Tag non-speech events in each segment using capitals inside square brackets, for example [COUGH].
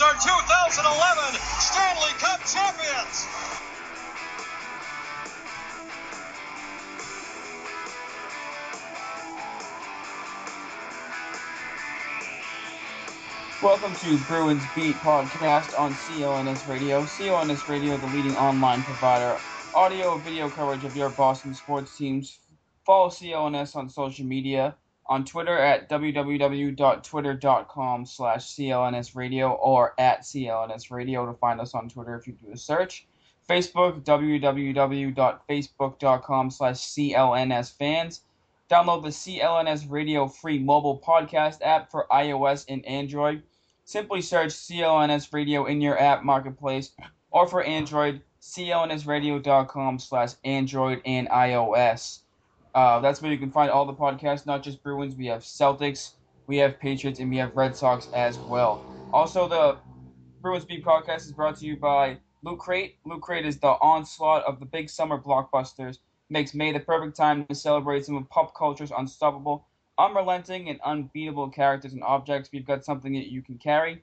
Bruins are 2011 Stanley Cup champions! Welcome to Bruins Beat podcast on CLNS Radio. CLNS Radio, the leading online provider, audio and video coverage of your Boston sports teams. Follow CLNS on social media, on Twitter at www.twitter.com slash CLNS Radio or at clnsradio to find us on Twitter if you do a search. Facebook, www.facebook.com slash CLNS fans. Download the CLNS Radio free mobile podcast app for iOS and Android. Simply search CLNS Radio in your app marketplace or for Android, clnsradio.com slash Android and iOS. Uh, that's where you can find all the podcasts, not just Bruins. We have Celtics, we have Patriots, and we have Red Sox as well. Also, the Bruins Beat podcast is brought to you by Loot Crate. Loot Crate is the onslaught of the big summer blockbusters makes May the perfect time to celebrate some of pop culture's unstoppable, unrelenting, and unbeatable characters and objects. We've got something that you can carry,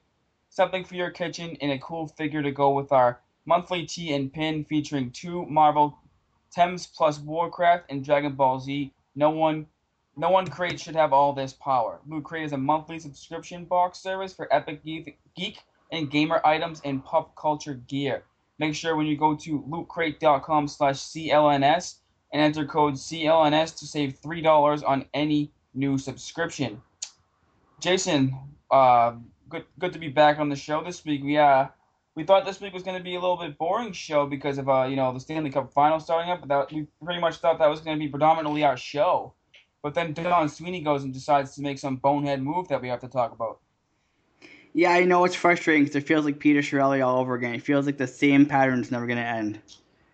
something for your kitchen, and a cool figure to go with our monthly tee and pin featuring two Marvel Thames plus Warcraft and Dragon Ball Z. No one no one crate should have all this power. Loot Crate is a monthly subscription box service for epic geek, and gamer items and pop culture gear. Make sure when you go to lootcrate.com slash CLNS and enter code CLNS to save $3 on any new subscription. Jason, uh, good good to be back on the show this week. We uh we thought this week was going to be a little bit boring show because of uh you know the Stanley Cup final starting up, but that, we pretty much thought that was going to be predominantly our show. But then Don Sweeney goes and decides to make some bonehead move that we have to talk about. Yeah, I know it's frustrating because it feels like Peter Chiarelli all over again. It feels like the same pattern's never going to end.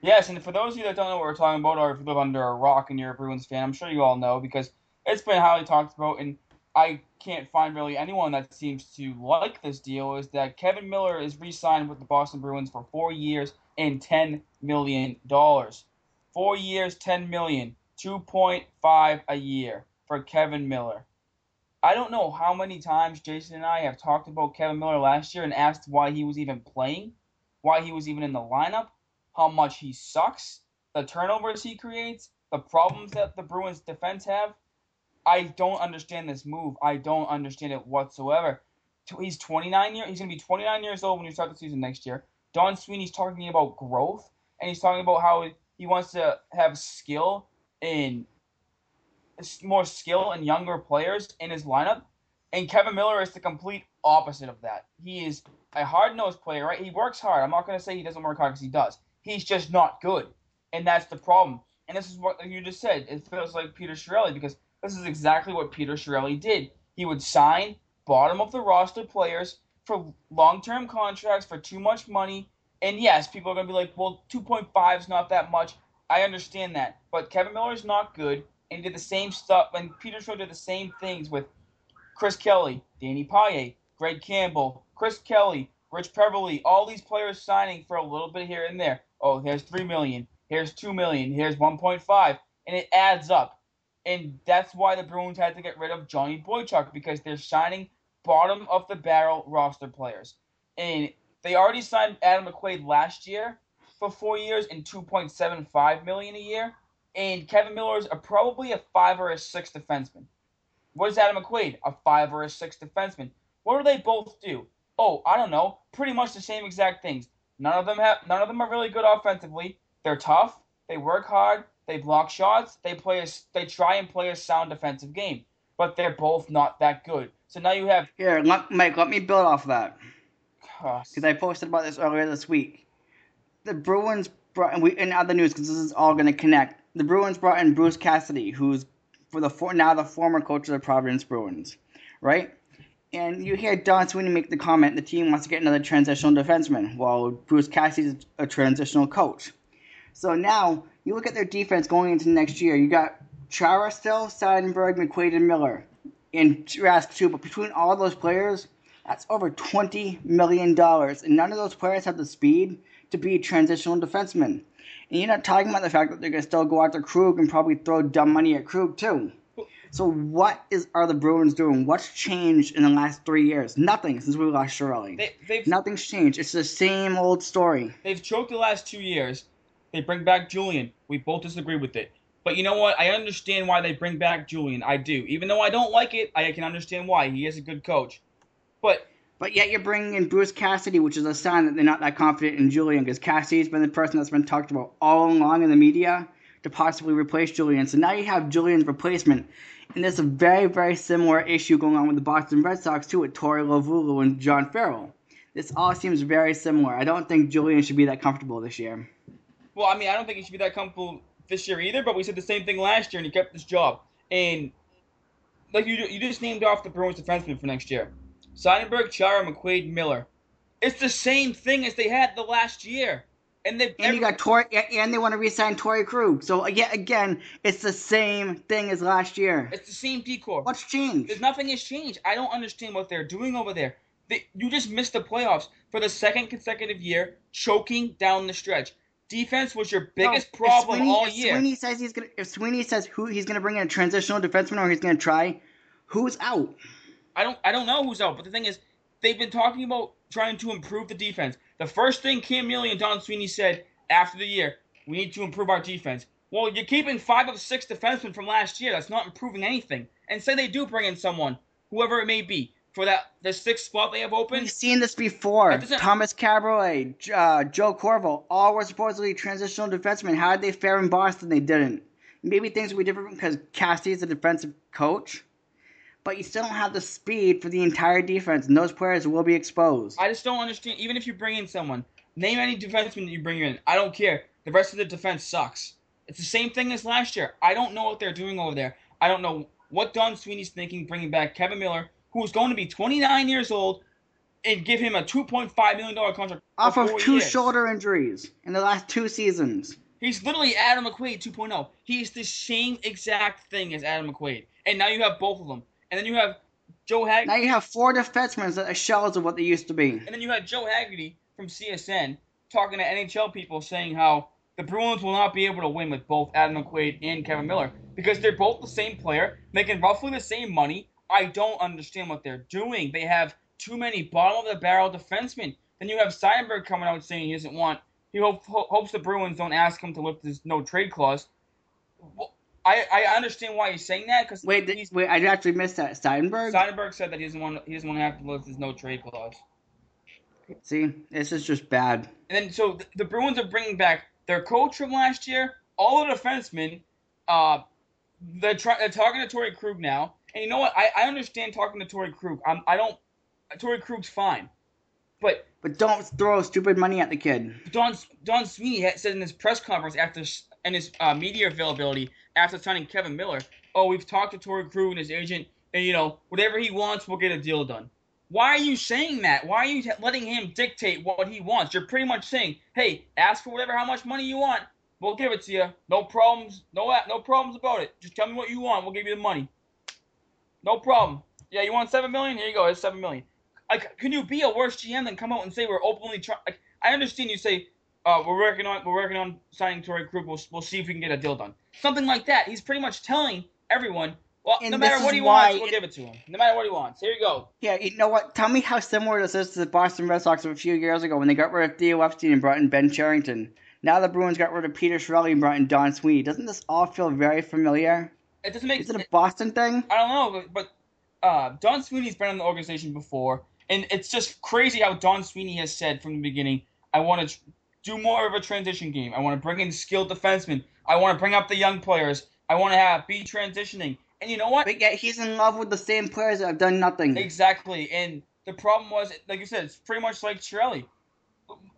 Yes, and for those of you that don't know what we're talking about, or if you live under a rock and you're a Bruins fan, I'm sure you all know because it's been highly talked about, and I can't find really anyone that seems to like this deal. Is that Kevan Miller is re-signed with the Boston Bruins for four years and ten million dollars. Four years, ten million, two point five a year for Kevan Miller. I don't know how many times Jason and I have talked about Kevan Miller last year and asked why he was even playing, why he was even in the lineup how much he sucks, the turnovers he creates, the problems that the Bruins defense have. I don't understand this move. I don't understand it whatsoever. He's 29 years. He's gonna be 29 years old when you start the season next year. Don Sweeney's talking about growth, and he's talking about how he wants to have skill in more skill in younger players in his lineup. And Kevan Miller is the complete opposite of that. He is a hard nosed player, right? He works hard. I'm not gonna say he doesn't work hard because he does he's just not good. And that's the problem. And this is what you just said. It feels like Peter Chiarelli because this is exactly what Peter Chiarelli did. He would sign bottom of the roster players for long term contracts for too much money. And yes, people are going to be like, well, 2.5 is not that much. I understand that. But Kevan Miller is not good. And he did the same stuff. And Peter Chiarelli did the same things with Chris Kelly, Danny Paille, Greg Campbell, Chris Kelly, Rich Peverley, all these players signing for a little bit here and there oh, here's three million, here's two million, here's 1.5, and it adds up. And that's why the Bruins had to get rid of Johnny Boychuk because they're signing bottom of the barrel roster players. And they already signed Adam McQuaid last year for four years and 2.75 million a year. And Kevan Miller is probably a five or a six defenseman. What is Adam McQuaid? A five or a six defenseman. What do they both do? Oh, I don't know. Pretty much the same exact things. None of them have. None of them are really good offensively. They're tough. They work hard. They block shots. They play. A, they try and play a sound defensive game. But they're both not that good. So now you have. Here, let, Mike, let me build off that. Because I posted about this earlier this week. The Bruins brought, and we in other news, because this is all going to connect. The Bruins brought in Bruce Cassidy, who's for the for, now the former coach of the Providence Bruins, right? And you hear Don Sweeney make the comment the team wants to get another transitional defenseman, while Bruce Cassidy's a transitional coach. So now you look at their defense going into next year. You got Chara still, Seidenberg, McQuaid, and Miller, and Rask too. But between all those players, that's over twenty million dollars, and none of those players have the speed to be transitional defensemen. And you're not talking about the fact that they're gonna still go after Krug and probably throw dumb money at Krug too. So what is are the Bruins doing? What's changed in the last three years? Nothing since we lost Chiarelli. They, Nothing's changed. It's the same old story. They've choked the last two years. They bring back Julien. We both disagree with it. But you know what? I understand why they bring back Julien. I do. Even though I don't like it, I can understand why. He is a good coach. But but yet you're bringing in Bruce Cassidy, which is a sign that they're not that confident in Julien because Cassidy's been the person that's been talked about all along in the media to possibly replace Julien. So now you have Julien's replacement. And there's a very, very similar issue going on with the Boston Red Sox, too, with Torey Lovullo and John Farrell. This all seems very similar. I don't think Julien should be that comfortable this year. Well, I mean, I don't think he should be that comfortable this year either, but we said the same thing last year, and he kept his job. And, like, you, you just named off the Bruins defenseman for next year. Seidenberg, Chara, McQuaid, Miller. It's the same thing as they had the last year. And they and you got Torey, and they want to re-sign Torey Krug. So again, again, it's the same thing as last year. It's the same D-corps. What's changed? There's nothing has changed. I don't understand what they're doing over there. They, you just missed the playoffs for the second consecutive year, choking down the stretch. Defense was your biggest no, problem Sweeney, all year. Sweeney says he's gonna, if Sweeney says who he's gonna bring in a transitional defenseman or he's gonna try, who's out? I don't I don't know who's out, but the thing is, they've been talking about trying to improve the defense. The first thing Cam Neely and Don Sweeney said after the year, we need to improve our defense. Well, you're keeping five of six defensemen from last year. That's not improving anything. And say they do bring in someone, whoever it may be, for that the sixth spot they have open. We've seen this before. Thomas Kaberle, uh, Joe Corvo, all were supposedly transitional defensemen. How did they fare in Boston? They didn't. Maybe things will be different because Cassidy's a defensive coach but you still don't have the speed for the entire defense, and those players will be exposed. I just don't understand. Even if you bring in someone, name any defenseman that you bring in. I don't care. The rest of the defense sucks. It's the same thing as last year. I don't know what they're doing over there. I don't know what Don Sweeney's thinking bringing back Kevan Miller, who is going to be 29 years old, and give him a 2.5 million dollar contract off of two years. shoulder injuries in the last two seasons. He's literally Adam McQuaid 2.0. He's the same exact thing as Adam McQuaid, and now you have both of them. And then you have Joe Haggerty. Now you have four defensemen that are shells of what they used to be. And then you had Joe Haggerty from CSN talking to NHL people saying how the Bruins will not be able to win with both Adam McQuaid and Kevan Miller because they're both the same player, making roughly the same money. I don't understand what they're doing. They have too many bottom of the barrel defensemen. Then you have Seidenberg coming out saying he doesn't want. He hope, hopes the Bruins don't ask him to lift his no trade clause. I, I understand why he's saying that because wait he's, wait I actually missed that Seidenberg. Seidenberg said that he doesn't want he doesn't want to have to lift his no trade clause. See, this is just bad. And then so the, the Bruins are bringing back their coach from last year, all the defensemen. Uh, they're, try, they're talking to Torey Krug now, and you know what? I, I understand talking to Torey Krug. I'm, I don't. Torey Krug's fine, but but don't throw stupid money at the kid. Don Don Sweeney said in his press conference after and his uh, media availability after signing Kevan Miller. Oh, we've talked to Torey Krug and his agent, and you know whatever he wants, we'll get a deal done. Why are you saying that? Why are you letting him dictate what he wants? You're pretty much saying, hey, ask for whatever how much money you want, we'll give it to you. No problems, no no problems about it. Just tell me what you want, we'll give you the money. No problem. Yeah, you want seven million? Here you go. It's seven million. Like, can you be a worse GM than come out and say we're openly trying? Like, I understand you say uh, we're working on we're working on signing Torey Krug. We'll, we'll see if we can get a deal done. Something like that. He's pretty much telling everyone, well, and no matter what he wants, we'll give it to him. No matter what he wants. Here you go. Yeah, you know what? Tell me how similar this is to the Boston Red Sox of a few years ago when they got rid of Theo Epstein and brought in Ben Cherington. Now the Bruins got rid of Peter Chiarelli and brought in Don Sweeney. Doesn't this all feel very familiar? It doesn't make. Is it a Boston thing? I don't know, but, but uh, Don Sweeney's been in the organization before, and it's just crazy how Don Sweeney has said from the beginning, "I want to do more of a transition game. I want to bring in skilled defensemen. I want to bring up the young players. I want to have be transitioning." And you know what? But yet he's in love with the same players that have done nothing. Exactly. And the problem was, like you said, it's pretty much like Chiarelli.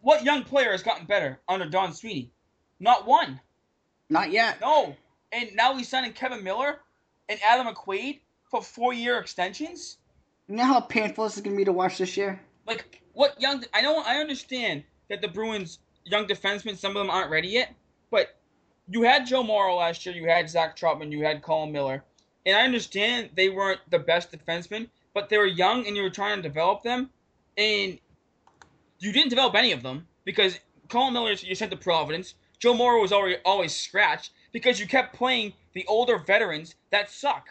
What young player has gotten better under Don Sweeney? Not one. Not yet. No. And now he's signing Kevan Miller and Adam McQuaid for four-year extensions. You know how painful this is going to be to watch this year? Like, what young... I know, I understand that the Bruins' young defensemen, some of them aren't ready yet, but you had Joe Morrow last year, you had Zach Trotman, you had Colin Miller, and I understand they weren't the best defensemen, but they were young and you were trying to develop them, and you didn't develop any of them because Colin Miller you sent to Providence. Joe Morrow was already always scratched because you kept playing the older veterans that suck.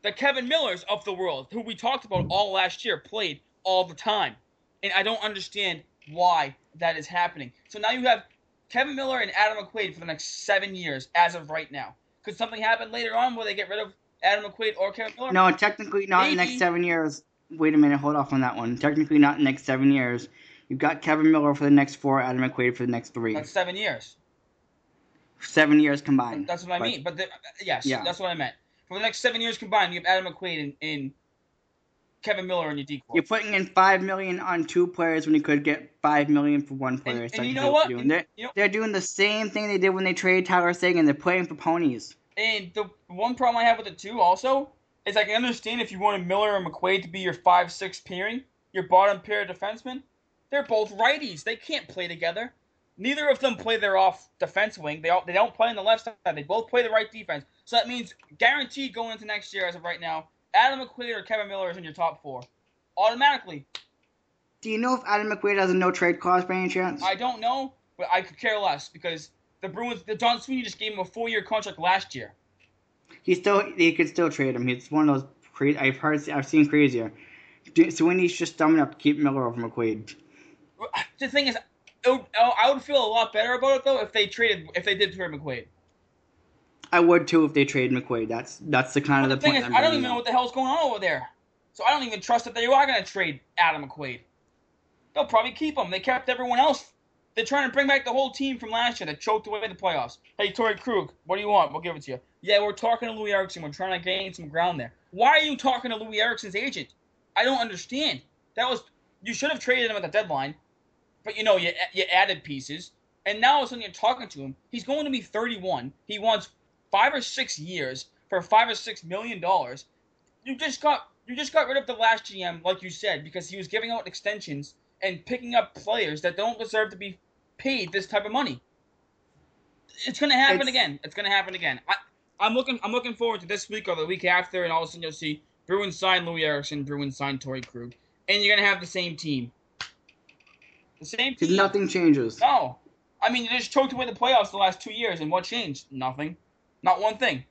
The Kevan Millers of the world, who we talked about all last year, played all the time. And I don't understand why that is happening. So now you have Kevan Miller and Adam McQuaid for the next seven years as of right now. Could something happen later on where they get rid of Adam McQuaid or Kevan Miller? No, technically not in the next seven years. Wait a minute, hold off on that one. Technically not the next seven years. You've got Kevan Miller for the next four, Adam McQuaid for the next three. That's seven years. Seven years combined. That's what I but, mean. But the, uh, yes, yeah. that's what I meant. For the next seven years combined, you have Adam McQuaid and, Kevan Miller in your D-corps. You're putting in five million on two players when you could get five million for one player. And, and you know what? Doing. They're, you know, they're doing the same thing they did when they traded Tyler Seguin. They're playing for ponies. And the one problem I have with the two also, is I can understand if you wanted Miller or McQuaid to be your five six pairing, your bottom pair of defensemen. They're both righties. They can't play together. Neither of them play their off defense wing. They all, they don't play on the left side. They both play the right defense. So that means guaranteed going into next year as of right now, Adam McQuaid or Kevan Miller is in your top four. Automatically. Do you know if Adam McQuaid has a no trade clause by any chance? I don't know, but I could care less because the Bruins, the Don Sweeney just gave him a four year contract last year. He still, he could still trade him. He's one of those crazy. I've heard, I've seen crazier. Sweeney's just dumb enough to keep Miller over McQuaid. The thing is, would, oh, I would feel a lot better about it though if they traded if they did trade McQuaid. I would too if they trade McQuaid. That's that's the kind but of the, the thing is, I don't even know what the hell's going on over there. So I don't even trust that they are going to trade Adam McQuaid. They'll probably keep him. They kept everyone else. They're trying to bring back the whole team from last year that choked away the playoffs. Hey, Torey Krug, what do you want? We'll give it to you. Yeah, we're talking to Loui Eriksson. We're trying to gain some ground there. Why are you talking to Loui Eriksson's agent? I don't understand. That was you should have traded him at the deadline but you know, you you added pieces, and now all of a sudden you're talking to him. He's going to be 31. He wants five or six years for five or six million dollars. You just got you just got rid of the last GM, like you said, because he was giving out extensions and picking up players that don't deserve to be paid this type of money. It's gonna happen it's... again. It's gonna happen again. I, I'm looking I'm looking forward to this week or the week after, and all of a sudden you'll see Bruins sign Loui Eriksson, Bruins sign Torey Krug, and you're gonna have the same team. The same team. Nothing changes. No. I mean, you just choked away the playoffs the last two years, and what changed? Nothing. Not one thing.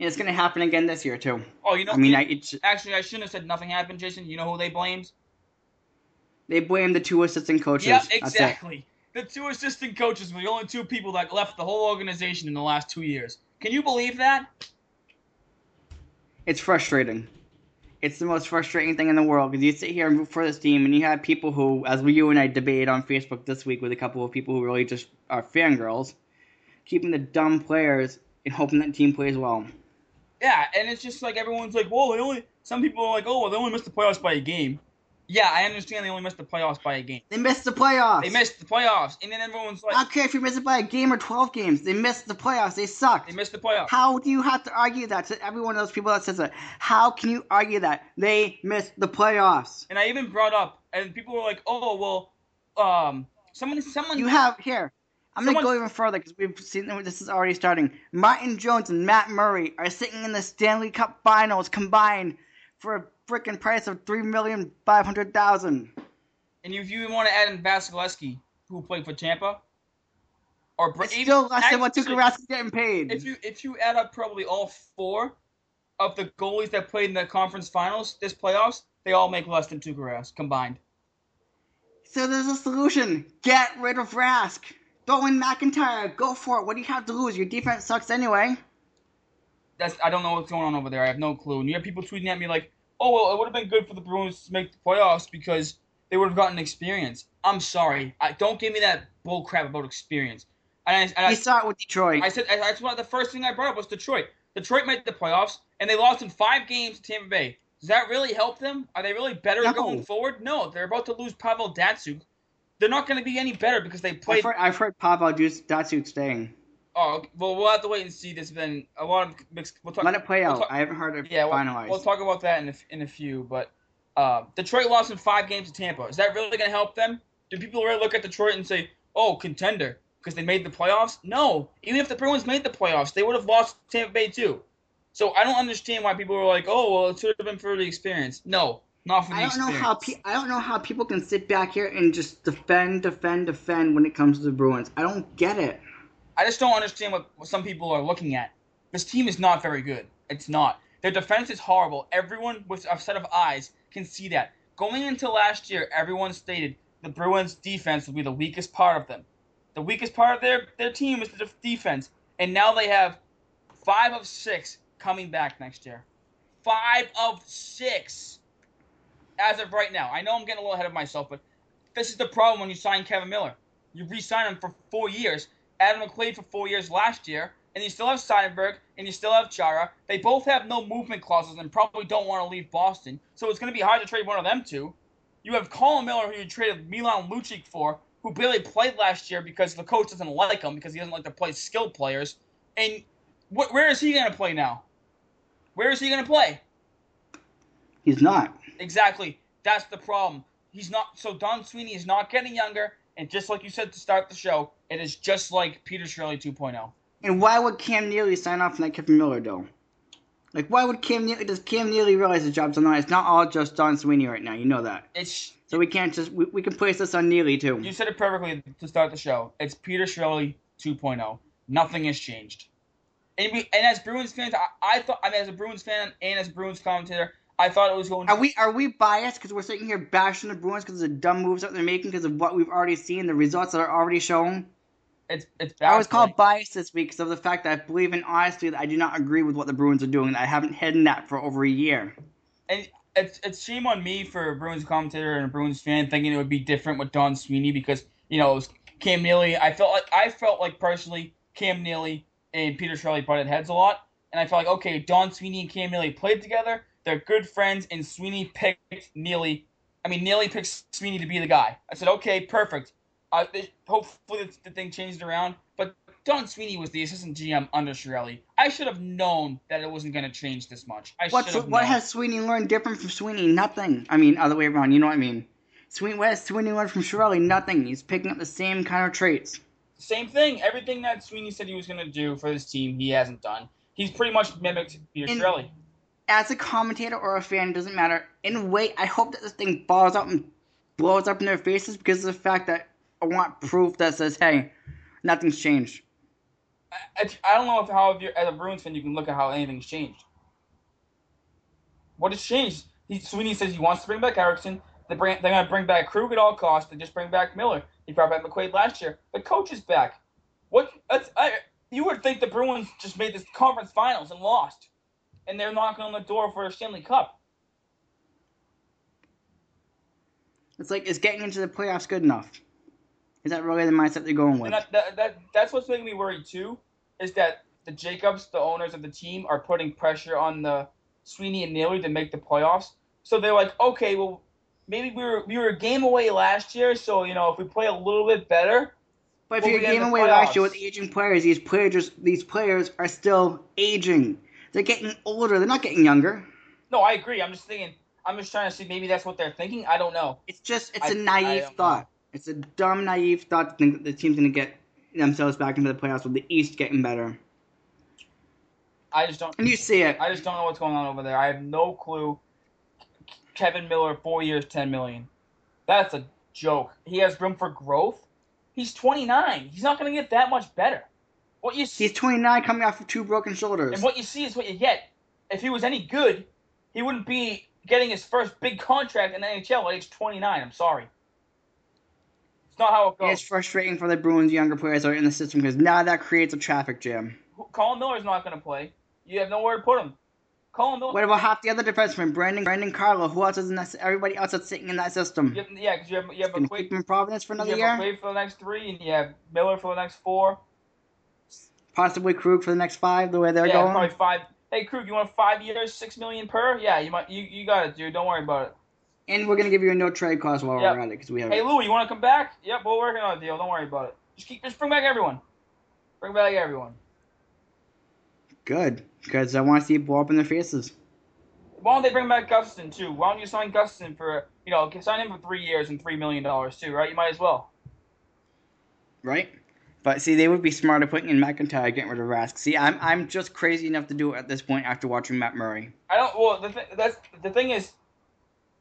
And it's going to happen again this year, too. Oh, you know. I mean, I, actually, I shouldn't have said nothing happened, Jason. You know who they blamed? They blame the two assistant coaches. Yep, exactly. The two assistant coaches were the only two people that left the whole organization in the last two years. Can you believe that? It's frustrating it's the most frustrating thing in the world because you sit here and root for this team, and you have people who, as you and I debated on Facebook this week with a couple of people who really just are fangirls, keeping the dumb players and hoping that team plays well. Yeah, and it's just like everyone's like, well, they only. Some people are like, oh, well, they only missed the playoffs by a game. Yeah, I understand they only missed the playoffs by a game. They missed the playoffs. They missed the playoffs, and then everyone's like, I don't care if you miss it by a game or twelve games. They missed the playoffs. They sucked. They missed the playoffs. How do you have to argue that to every one of those people that says that? How can you argue that they missed the playoffs? And I even brought up, and people were like, oh well, um, someone, someone. You have here. I'm Someone, gonna go even further because we've seen this is already starting. Martin Jones and Matt Murray are sitting in the Stanley Cup Finals combined for a freaking price of three million five hundred thousand. And if you want to add in Vasilevskiy, who played for Tampa, or it's even, still less than what Tuukka getting paid. If you if you add up probably all four of the goalies that played in the conference finals this playoffs, they all make less than Tuukka combined. So there's a solution. Get rid of Rask. Throw in McIntyre. Go for it. What do you have to lose? Your defense sucks anyway. that's I don't know what's going on over there. I have no clue. And you have people tweeting at me like, "Oh well, it would have been good for the Bruins to make the playoffs because they would have gotten experience." I'm sorry. I don't give me that bull crap about experience. And I, and I saw it with Detroit. I said that's why the first thing I brought up was Detroit. Detroit made the playoffs and they lost in five games to Tampa Bay. Does that really help them? Are they really better no. going forward? No, they're about to lose Pavel Datsyuk. They're not going to be any better because they played. I've heard, I've heard Pavel Datsyuk staying. Oh well, we'll have to wait and see. There's been a lot of mixed. We'll talk, Let it play we'll out. Talk, I haven't heard it yeah, finalized. We'll, we'll, talk about that in a, in a few. But uh, Detroit lost in five games to Tampa. Is that really going to help them? Do people really look at Detroit and say, "Oh, contender"? Because they made the playoffs? No. Even if the Bruins made the playoffs, they would have lost Tampa Bay too. So I don't understand why people are like, "Oh, well, it should have been for the experience." No, not for the I don't experience. know how pe- I don't know how people can sit back here and just defend, defend, defend when it comes to the Bruins. I don't get it. I just don't understand what, what some people are looking at. This team is not very good. It's not. Their defense is horrible. Everyone with a set of eyes can see that. Going into last year, everyone stated the Bruins' defense would be the weakest part of them. The weakest part of their, their team is the defense. And now they have five of six coming back next year. Five of six as of right now. I know I'm getting a little ahead of myself, but this is the problem when you sign Kevan Miller. You re-sign him for four years, Adam McQuaid for four years last year, and you still have Seidenberg and you still have Chara. They both have no movement clauses and probably don't want to leave Boston, so it's going to be hard to trade one of them two. You have Colin Miller, who you traded Milan Lucic for, who barely played last year because the coach doesn't like him because he doesn't like to play skilled players. And wh- where is he going to play now? Where is he going to play? He's not. Exactly. That's the problem. He's not. So Don Sweeney is not getting younger, and just like you said to start the show, it is just like Peter Chiarelli 2.0. And why would Cam Neely sign off on that Kevan Miller though? Like, why would Cam Neely? Does Cam Neely realize his job's on the line? It's not all just Don Sweeney right now. You know that. It's so we can't just we, we can place this on Neely too. You said it perfectly to start the show. It's Peter Chiarelli 2.0. Nothing has changed. And, we, and as Bruins fans, I, I thought I mean as a Bruins fan and as a Bruins commentator, I thought it was going. Are we are we biased because we're sitting here bashing the Bruins because of the dumb moves that they're making because of what we've already seen, the results that are already shown? It's it's. I was called biased this week because of the fact that I believe in honestly that I do not agree with what the Bruins are doing. I haven't hidden that for over a year. And it's it's shame on me for a Bruins commentator and a Bruins fan thinking it would be different with Don Sweeney because you know it was Cam Neely. I felt like I felt like personally Cam Neely and Peter Chiarelli butted heads a lot, and I felt like okay, Don Sweeney and Cam Neely played together. They're good friends, and Sweeney picked Neely. I mean, Neely picked Sweeney to be the guy. I said, okay, perfect. Uh, hopefully the, the thing changed around, but Don Sweeney was the assistant GM under Chiarelli. I should have known that it wasn't going to change this much. I What's, what known. has Sweeney learned different from Sweeney? Nothing. I mean, other way around. You know what I mean? Sweeney, what has Sweeney learned from Chiarelli? Nothing. He's picking up the same kind of traits. Same thing. Everything that Sweeney said he was going to do for this team, he hasn't done. He's pretty much mimicked Peter Chiarelli. As a commentator or a fan, doesn't matter. In a way, I hope that this thing balls up and blows up in their faces because of the fact that I want proof that says, hey, nothing's changed. I, I don't know if how if you're as a Bruins fan you can look at how anything's changed. What has changed? He, Sweeney says he wants to bring back Eriksson. They bring, they're going to bring back Krug at all costs. They just bring back Miller. He brought back McQuaid last year. The coach is back. What? That's, I, you would think the Bruins just made this conference finals and lost, and they're knocking on the door for a Stanley Cup. It's like, is getting into the playoffs good enough? Is that really the mindset they're going with? That, that, that, that's what's making me worried too. Is that the Jacobs, the owners of the team, are putting pressure on the Sweeney and Neely to make the playoffs. So they're like, okay, well, maybe we were we were a game away last year, so you know if we play a little bit better. But if we'll you're a game away playoffs. last year with aging players, these players these players are still aging. They're getting older. They're not getting younger. No, I agree. I'm just thinking. I'm just trying to see maybe that's what they're thinking. I don't know. It's just it's I, a naive thought. Know. It's a dumb, naive thought to think that the team's going to get themselves back into the playoffs with the East getting better. I just don't. And you see it. I just don't know what's going on over there. I have no clue. Kevan Miller, four years, ten million. That's a joke. He has room for growth. He's 29. He's not going to get that much better. What you see, He's 29, coming off of two broken shoulders. And what you see is what you get. If he was any good, he wouldn't be getting his first big contract in the NHL at age 29. I'm sorry. It's not how it goes. It's frustrating for the Bruins' younger players that are in the system because now that creates a traffic jam. Colin Miller's not going to play. You have nowhere to put him. Call Miller. What about half the other defensemen? Brandon, Brandon Carlo. Who else is in that? Everybody else that's sitting in that system. You have, yeah, because you have you have McQuaid, keep him in Providence for another you year. have McQuaid for the next three, and you have Miller for the next four. Possibly Krug for the next five. The way they're yeah, going. probably five. Hey, Krug, you want five years, six million per? Yeah, you might. You you got it, dude. Don't worry about it. And we're gonna give you a no trade clause while Yep. we're at it because we have. Hey, Lou, you want to come back? Yep, we're working on a deal. Don't worry about it. Just keep, just bring back everyone. Bring back everyone. Good, because I want to see it blow up in their faces. Why don't they bring back Gustin too? Why don't you sign Gustin for you know sign him for three years and three million dollars too? Right? You might as well. right? But see, they would be smarter putting in McIntyre, getting rid of Rask. See, I'm I'm just crazy enough to do it at this point after watching Matt Murray. I don't. Well, the th- that's the thing is,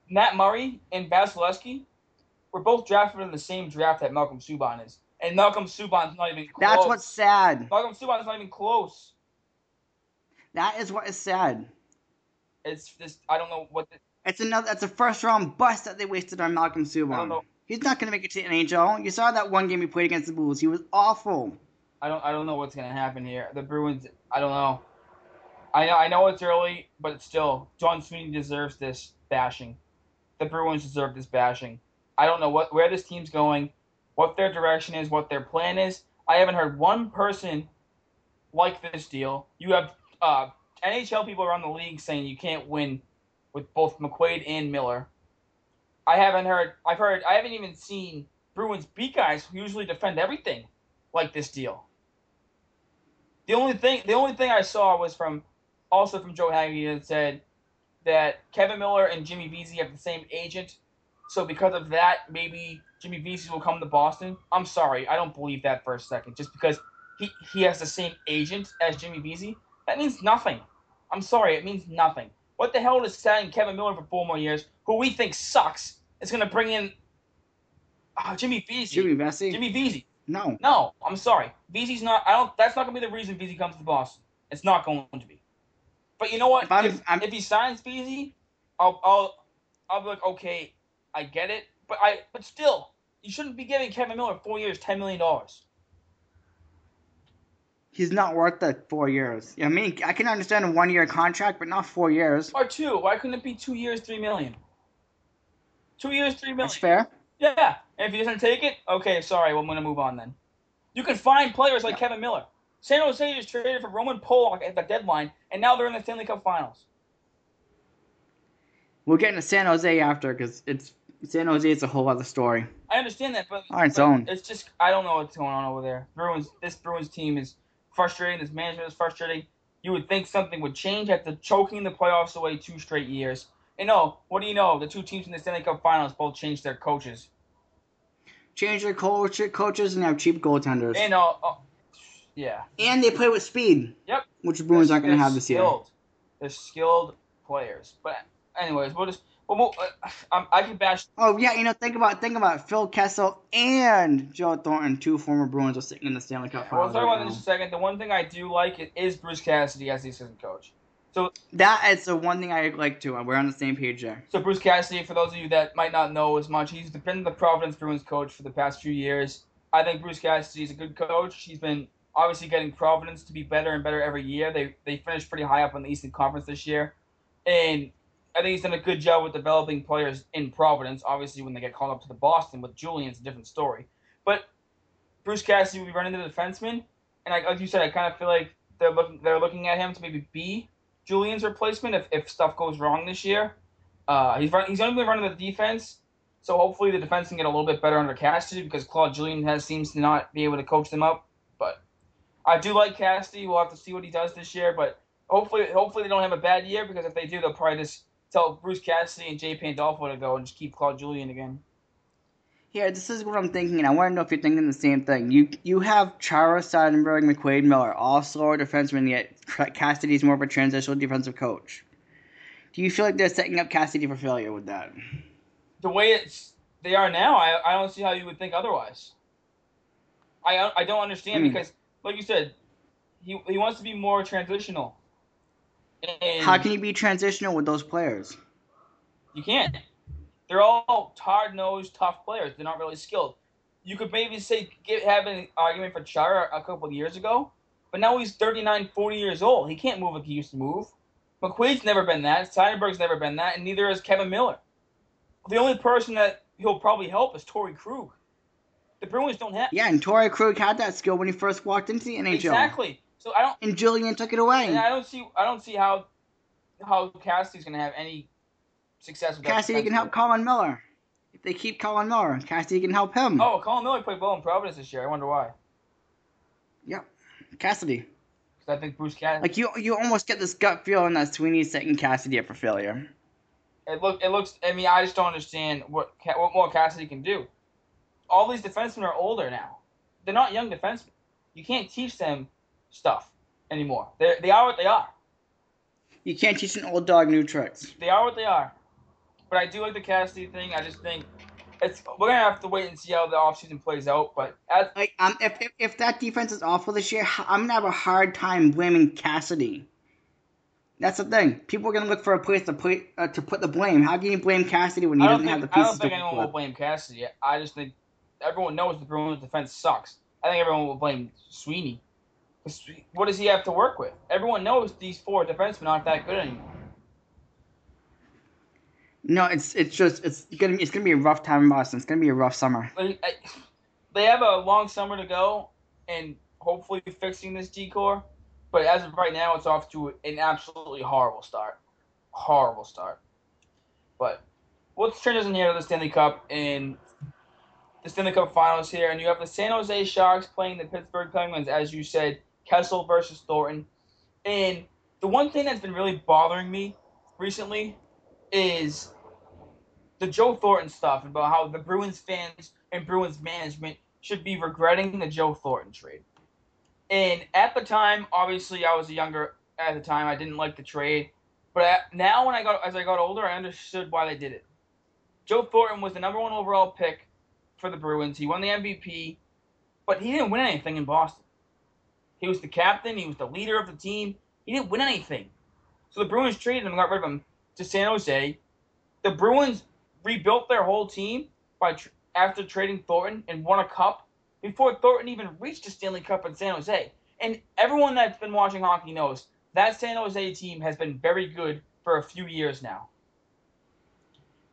Matt Murray and Vasilevskiy were both drafted in the same draft that Malcolm Subban is, and Malcolm Subban's not even close. That's what's sad. Malcolm Subban's not even close. That is what is sad. It's just I don't know what. The, It's another. That's a first round bust that they wasted on Malcolm I don't Subban. He's not gonna make it to the NHL. You saw that one game he played against the Bulls. He was awful. I don't. I don't know what's gonna happen here. The Bruins. I don't know. I know. I know it's early, but still, John Sweeney deserves this bashing. The Bruins deserve this bashing. I don't know what where this team's going, what their direction is, what their plan is. I haven't heard one person like this deal. You have uh, NHL people around the league saying you can't win with both McQuaid and Miller. I haven't heard. I've heard. I haven't even seen Bruins beat guys who usually defend everything like this deal. The only thing, the only thing I saw was from, also from Joe Haggerty that said that Kevan Miller and Jimmy Vesey have the same agent, so because of that, maybe Jimmy Vesey will come to Boston. I'm sorry, I don't believe that for a second. Just because he he has the same agent as Jimmy Vesey, that means nothing. I'm sorry, it means nothing. What the hell does signing Kevan Miller for four more years, who we think sucks, going to bring in uh, Jimmy Vesey? Jimmy Vesey. Jimmy Vesey. No. No, I'm sorry. Vesey's not. I don't. That's not gonna be the reason Vesey comes to Boston. It's not going to be. But you know what? If I'm- if, I'm- if he signs Vesey, I'll, I'll, I'll be like, okay, I get it. But I, but still, you shouldn't be giving Kevan Miller four years, ten million dollars. He's not worth the four years. I mean, I can understand a one year contract, but not four years. Or two. Why couldn't it be two years, three million? Two years, three million. That's fair. Yeah. And if he doesn't take it, okay, sorry, well, I'm gonna move on then. You can find players like Kevan Miller. San Jose just traded for Roman Polak at the deadline, and now they're in the Stanley Cup Finals. We'll get into San Jose after because it's San Jose. It's a whole other story. I understand that, but On its but own. it's just I don't know what's going on over there. Bruins, this Bruins team is frustrating. This management is frustrating. You would think something would change after choking the playoffs away two straight years. And no, what do you know? The two teams in the Stanley Cup Finals both changed their coaches. Change their coach, coaches and have cheap goaltenders. And uh, uh yeah, And they play with speed, yep. which the Bruins They're- aren't going to have this year. They're skilled players. But anyways, we'll just well, we'll uh, I, I can bash Oh yeah, you know, think about think about Phil Kessel and Joe Thornton, two former Bruins, are sitting in the Stanley Cup Well, Finals. let's talk right about this in a second. The one thing I do like is- is Bruce Cassidy as the assistant coach. So That is the one thing I like too. We're on the same page there. So Bruce Cassidy, for those of you that might not know as much, he's been the Providence Bruins coach for the past few years. I think Bruce Cassidy is a good coach. He's been obviously getting Providence to be better and better every year. They they finished pretty high up in the Eastern Conference this year, and I think he's done a good job with developing players in Providence. Obviously, when they get called up to the Boston with Julien, it's a different story. But Bruce Cassidy will be running the defenseman, and like, like you said, I kind of feel like they're looking they're looking at him to maybe be Julien's replacement if, if stuff goes wrong this year. Uh, he's run, he's going to be running the defense, so hopefully the defense can get a little bit better under Cassidy because Claude Julien has seems to not be able to coach them up. But I do like Cassidy. We'll have to see what he does this year, but hopefully hopefully they don't have a bad year because if they do, they'll probably just tell Bruce Cassidy and Jay Pandolfo to go and just keep Claude Julien again. Yeah, this is what I'm thinking, and I want to know if you're thinking the same thing. You you have Chara, Seidenberg, McQuaid, Miller, all slower defensemen, yet Cassidy's more of a transitional defensive coach. Do you feel like they're setting up Cassidy for failure with that? The way it's they are now, I, I don't see how you would think otherwise. I I don't understand Hmm. because, like you said, he he wants to be more transitional. And How can you be transitional with those players? You can't. They're all hard nosed, tough players. They're not really skilled. You could maybe say get, have an argument for Chara a couple of years ago, but now he's 39, 40 years old. He can't move like he used to move. McQuaid's never been that. Seidenberg's never been that, and neither has Kevan Miller. The only person that he'll probably help is Torey Krug. The Bruins don't have. Yeah, and Torey Krug had that skill when he first walked into the NHL. Exactly. So I don't. And Julien took it away. I don't see. I don't see how how Cassidy's going to have any success with Cassidy can help Colin Miller. If they keep Colin Miller, Cassidy can help him. Oh, Colin Miller played well in Providence this year. I wonder why. Yep, Cassidy. Because I think Bruce Cassidy. Like you, you almost get this gut feeling that Sweeney's setting Cassidy up for failure. It look. It looks. I mean, I just don't understand what what more Cassidy can do. All these defensemen are older now. They're not young defensemen. You can't teach them stuff anymore. They they are what they are. You can't teach an old dog new tricks. They are what they are. But I do like the Cassidy thing. I just think it's we're gonna have to wait and see how the offseason plays out. But as like um, if, if if that defense is awful this year, I'm gonna have a hard time blaming Cassidy. That's the thing. People are gonna look for a place to put uh, to put the blame. How can you blame Cassidy when he doesn't think, have the pieces? I don't think anyone will blame Cassidy. I just think everyone knows the Bruins defense sucks. I think everyone will blame Sweeney. What does he have to work with? Everyone knows these four defensemen aren't that good anymore. No, it's it's just it's gonna be it's gonna be a rough time in Boston. It's gonna be a rough summer. They have a long summer to go, and hopefully fixing this D-corps. But as of right now, it's off to an absolutely horrible start. Horrible start. But let's here to the Stanley Cup in the Stanley Cup Finals here, and you have the San Jose Sharks playing the Pittsburgh Penguins, as you said, Kessel versus Thornton. And the one thing that's been really bothering me recently is the Joe Thornton stuff about how the Bruins fans and Bruins management should be regretting the Joe Thornton trade. And at the time, obviously, I was younger at the time. I didn't like the trade, but now when I got as I got older, I understood why they did it. Joe Thornton was the number one overall pick for the Bruins. He won the MVP, but he didn't win anything in Boston. He was the captain. He was the leader of the team. He didn't win anything. So the Bruins traded him and got rid of him to San Jose. The Bruins rebuilt their whole team by tr- after trading Thornton and won a cup before Thornton even reached the Stanley Cup in San Jose. And everyone that's been watching hockey knows that San Jose team has been very good for a few years now.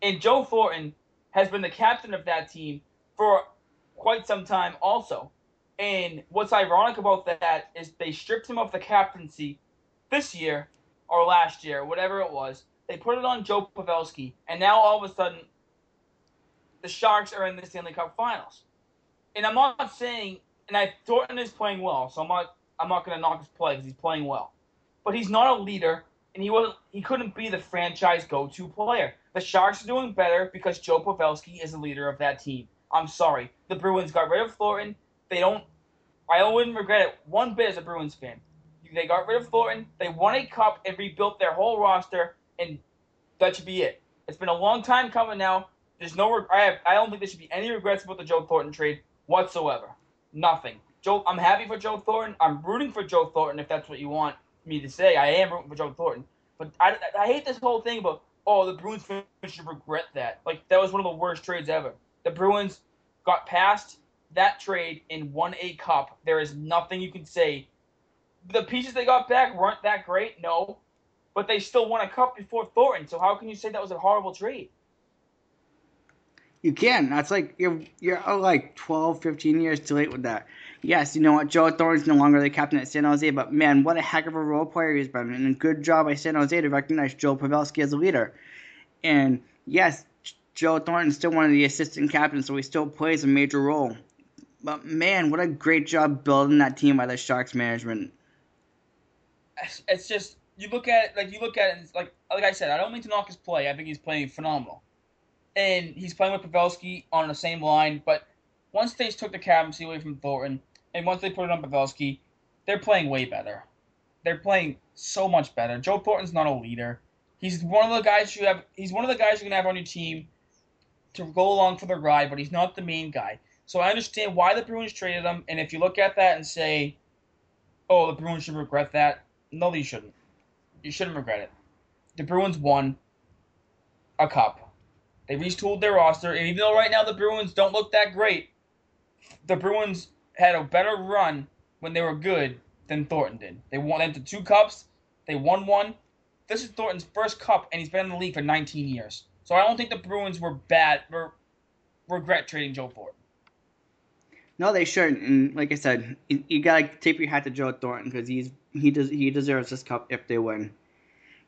And Joe Thornton has been the captain of that team for quite some time also. And what's ironic about that is they stripped him of the captaincy this year or last year, whatever it was. They put it on Joe Pavelski, and now all of a sudden, the Sharks are in the Stanley Cup Finals. And I'm not saying, and I Thornton is playing well, so I'm not I'm not going to knock his play because he's playing well, but he's not a leader, and he wasn't he couldn't be the franchise go-to player. The Sharks are doing better because Joe Pavelski is the leader of that team. I'm sorry, the Bruins got rid of Thornton. They don't. I wouldn't regret it one bit as a Bruins fan. They got rid of Thornton. They won a cup and rebuilt their whole roster, and that should be it. It's been a long time coming now. There's no. I have. I don't think there should be any regrets about the Joe Thornton trade whatsoever. Nothing. Joe. I'm happy for Joe Thornton. I'm rooting for Joe Thornton if that's what you want me to say. I am rooting for Joe Thornton. But I, I hate this whole thing about oh the Bruins should regret that. Like that was one of the worst trades ever. The Bruins got past that trade and won a cup. There is nothing you can say. The pieces they got back weren't that great, no, but they still won a cup before Thornton. So how can you say that was a horrible trade? You can. That's like you're you're oh, like 12, 15 years too late with that. Yes, you know what? Joe Thornton's no longer the captain at San Jose, but man, what a heck of a role player he's been, and a good job by San Jose to recognize Joe Pavelski as a leader. And yes, Joe Thornton's still one of the assistant captains, so he still plays a major role. But man, what a great job building that team by the Sharks management. It's just you look at it like you look at it, and like like I said, I don't mean to knock his play. I think he's playing phenomenal, and he's playing with Pavelski on the same line. But once they took the captaincy away from Thornton, and once they put it on Pavelski, they're playing way better. They're playing so much better. Joe Thornton's not a leader. He's one of the guys you have. He's one of the guys you're gonna have on your team to go along for the ride, but he's not the main guy. So I understand why the Bruins traded him, and if you look at that and say, "Oh, the Bruins should regret that," no, they shouldn't. You shouldn't regret it. The Bruins won a cup. They retooled their roster, and even though right now the Bruins don't look that great, the Bruins had a better run when they were good than Thornton did. They won into two cups. They won one. This is Thornton's first cup, and he's been in the league for 19 years. So I don't think the Bruins were bad. Were regret trading Joe Thornton. No, they shouldn't. And like I said, you, you gotta tip your hat to Joe Thornton because he's he does he deserves this cup if they win.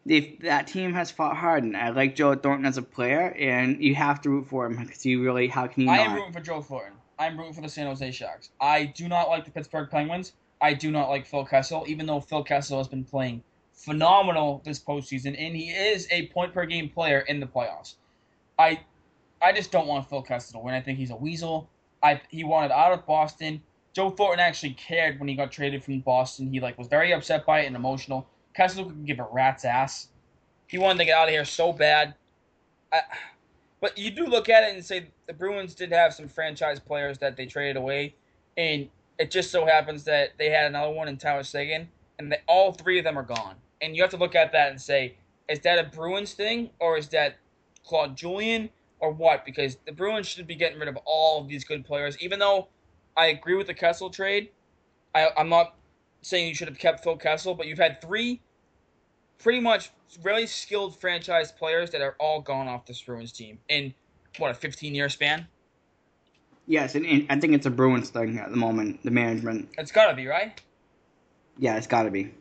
If that team has fought hard, and I like Joe Thornton as a player, and you have to root for him because you really how can you? I not? am rooting for Joe Thornton. I'm rooting for the San Jose Sharks. I do not like the Pittsburgh Penguins. I do not like Phil Kessel, even though Phil Kessel has been playing phenomenal this postseason, and he is a point per game player in the playoffs. I I just don't want Phil Kessel to win. I think he's a weasel. I he wanted out of Boston. Joe Thornton actually cared when he got traded from Boston. He like was very upset by it and emotional. Kessel could give a rat's ass. He wanted to get out of here so bad. I, but you do look at it and say the Bruins did have some franchise players that they traded away, and it just so happens that they had another one in Tyler Seguin, and they, all three of them are gone. And you have to look at that and say, is that a Bruins thing or is that Claude Julien or what? Because the Bruins should be getting rid of all of these good players. Even though I agree with the Kessel trade, I, I'm not saying you should have kept Phil Kessel, but you've had three pretty much really skilled franchise players that are all gone off this Bruins team in what a 15 year span. Yes, and, and, I think it's a Bruins thing at the moment. The management. It's gotta be right. Yeah, it's gotta be.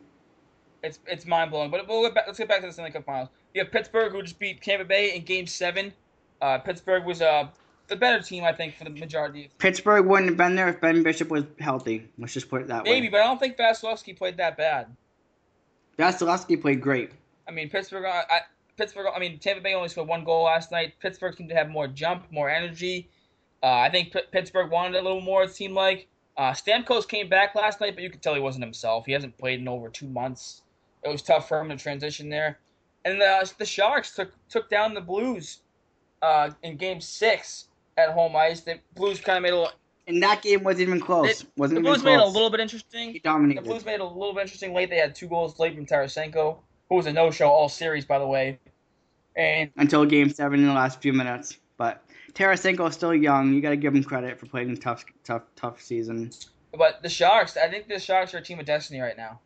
It's it's mind blowing. But we'll get back, let's get back to the Stanley Cup Finals. You have Pittsburgh who just beat Tampa Bay in Game Seven. Uh, Pittsburgh was uh, the better team, I think, for the majority. Of Pittsburgh wouldn't have been there if Ben Bishop was healthy. Let's just put it that Maybe, way. Maybe, but I don't think Vasilevskiy played that bad. Vasilevskiy played great. I mean, Pittsburgh. I, I, Pittsburgh. I mean, Tampa Bay only scored one goal last night. Pittsburgh seemed to have more jump, more energy. Uh, I think P- Pittsburgh wanted a little more. It seemed like uh, Stamkos came back last night, but you could tell he wasn't himself. He hasn't played in over two months. It was tough for him to transition there. And the, the Sharks took took down the Blues uh, in Game Six at home ice. The Blues kind of made a little. And that game wasn't even close. It, wasn't the Blues made it a little bit interesting. He dominated. The Blues made it a little bit interesting late. They had two goals late from Tarasenko, who was a no-show all series, by the way. And until Game Seven in the last few minutes, but Tarasenko is still young. You got to give him credit for playing a tough, tough, tough season. But the Sharks, I think the Sharks are a team of destiny right now.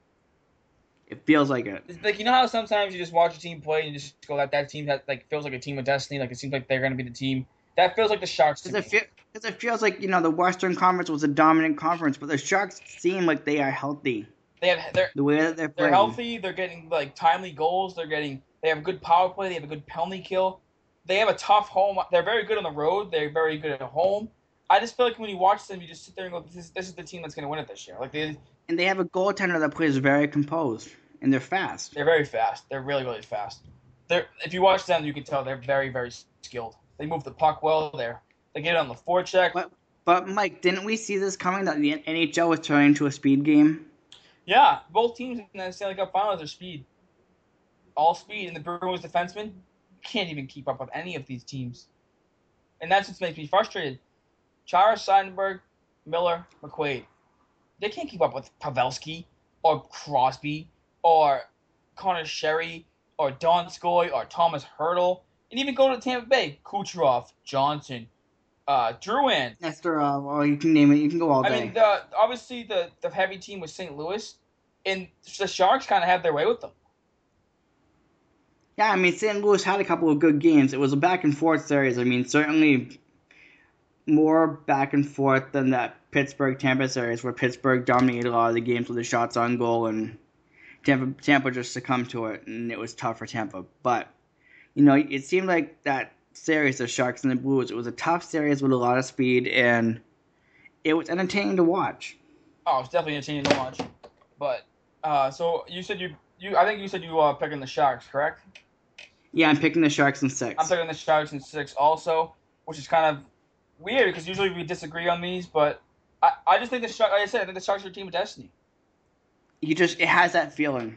It feels like it. It's like you know how sometimes you just watch a team play and you just go that that team that like feels like a team of destiny. Like it seems like they're going to be the team. That feels like the Sharks Because it, feel, it feels like you know the Western Conference was a dominant conference, but the Sharks seem like they are healthy. They have they're The way that they're playing they're healthy. They're getting like timely goals. They're getting they have a good power play. They have a good penalty kill. They have a tough home. They're very good on the road. They're very good at home. I just feel like when you watch them, you just sit there and go, "This is, this is the team that's going to win it this year." Like they And they have a goaltender that plays very composed, and they're fast. they're very fast. They're really really fast. They're if you watch them, you can tell they're very very skilled. They move the puck well. They're they get it on the forecheck. But but Mike, didn't we see this coming that the NHL was turning into a speed game? Yeah, both teams in the Stanley Cup Finals are speed. All speed, and the Bruins defensemen can't even keep up with any of these teams. And that's what makes me frustrated. Chara, Seidenberg, Miller, McQuaid. They can't keep up with Pavelski or Crosby or Connor Sheary or Donskoy or Tomas Hertl. And even go to Tampa Bay. Kucherov, Johnson, uh, Drouin. Esther, uh, well, you can name it. You can go all I day. mean, the, obviously the, the heavy team was St. Louis, and the Sharks kind of had their way with them. Yeah, I mean, St. Louis had a couple of good games. It was a back and forth series. I mean, certainly more back and forth than that Pittsburgh Tampa series, where Pittsburgh dominated a lot of the games with the shots on goal, and Tampa Tampa just succumbed to it, and it was tough for Tampa. But you know, it seemed like that series, the Sharks and the Blues, it was a tough series with a lot of speed, and it was entertaining to watch. Oh, it's definitely entertaining to watch. But uh, so you said you you I think you said you uh picking the Sharks, correct? Yeah, I'm picking the Sharks in six. I'm picking the Sharks in six also, which is kind of weird because usually we disagree on these, but I, I just think the like I said, I think the Sharks are a team of destiny. You just it has that feeling.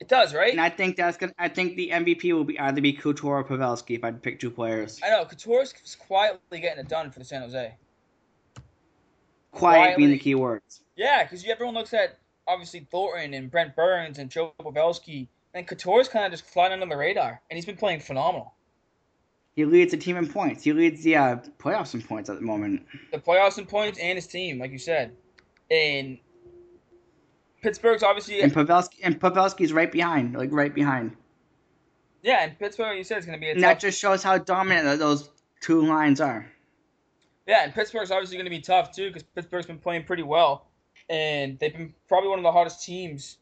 It does, right? And I think that's gonna. I think the MVP will be either be Couture or Pavelski if I had to pick two players. I know Couture's quietly getting it done for the San Jose. Quiet being the key words. Yeah, because everyone looks at obviously Thornton and Brent Burns and Joe Pavelski, and Couture's kind of just flying under the radar, and he's been playing phenomenal. He leads the team in points. He leads the uh, playoffs in points at the moment. The playoffs in points and his team, like you said, and Pittsburgh's obviously and Pavelski and Pavelski's right behind, like right behind. Yeah, and Pittsburgh, you said it's going to be a And tough. that just shows how dominant those two lines are. Yeah, and Pittsburgh's obviously going to be tough too because Pittsburgh's been playing pretty well, and they've been probably one of the hottest teams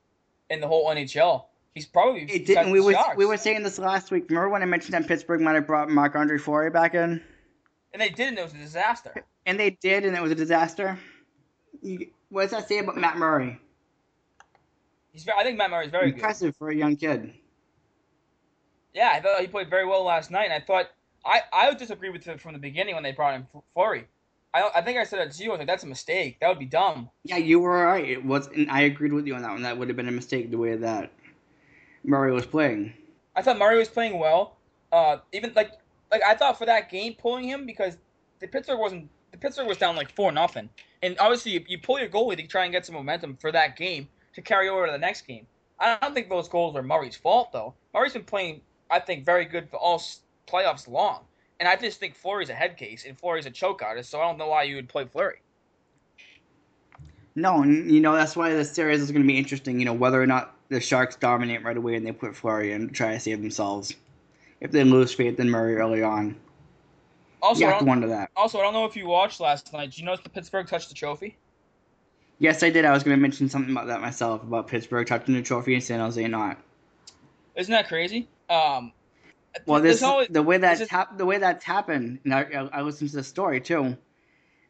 in the whole NHL. He's probably It didn't. We were we were saying this last week. Remember when I mentioned that Pittsburgh might have brought Marc-Andre Fleury back in, and they did, and it was a disaster. and they did, and it was a disaster. You, what does that say about Matt Murray? He's, I think Matt Murray is very good. Impressive for a young kid. Yeah, I thought he played very well last night, and I thought I I would disagree with it from the beginning when they brought in Fleury. I I think I said that to you. I was like, that's a mistake. That would be dumb. Yeah, you were right. It was, and I agreed with you on that one. That would have been a mistake the way that Murray was playing. I thought Murray was playing well. Uh, even like like I thought for that game pulling him because the Pittsburgh wasn't the Pittsburgh was down like four nothing, and obviously you, you pull your goalie to try and get some momentum for that game to carry over to the next game. I don't think those goals are Murray's fault though. Murray's been playing I think very good for all playoffs long, and I just think Fleury's a head case and Fleury's a choke artist, so I don't know why you would play Fleury. No, you know that's why the series is going to be interesting. You know whether or not the Sharks dominate right away and they put Fleury in to try to save themselves. If they lose faith in Murray early on, Also, you I have to don't, wonder that. also I don't know if you watched last night. Did you notice the Pittsburgh touched the trophy? Yes, I did. I was going to mention something about that myself about Pittsburgh touching the trophy and San Jose not. Isn't that crazy? Um, Well, this always- the way just- hap- the way that's happened. And I, I, I listened to the story too.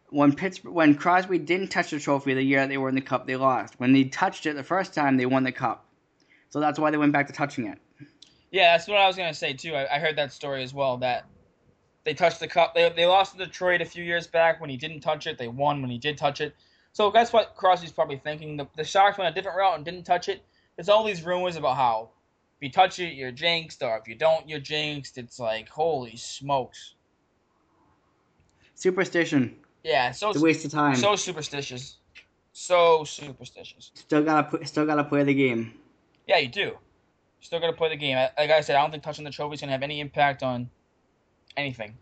When Pittsburgh, when Crosby didn't touch the trophy the year they were in the cup, they lost. When they touched it the first time, they won the cup. So that's why they went back to touching it. Yeah, that's what I was gonna say too. I, I heard that story as well. That they touched the cup. They, they lost to Detroit a few years back when he didn't touch it. They won when he did touch it. So that's what Crosby's probably thinking. The, the Sharks went a different route and didn't touch it. There's all these rumors about how if you touch it, you're jinxed, or if you don't, you're jinxed. It's like holy smokes. Superstition. Yeah, so It's a waste of time. so superstitious, so superstitious. still gotta still gotta play the game. Yeah, you do. You Still got to play the game. Like I said, I don't think touching the trophy is gonna have any impact on anything.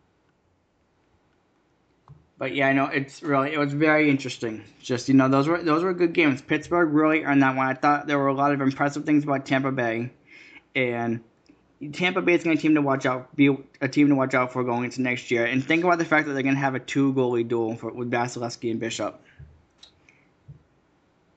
But yeah, I know it's really it was very interesting. Just you know those were those were good games. Pittsburgh really earned that one. I thought there were a lot of impressive things about Tampa Bay, and Tampa Bay is going to team to watch out be a team to watch out for going into next year. And think about the fact that they're going to have a two goalie duel for, with Vasilevskiy and Bishop.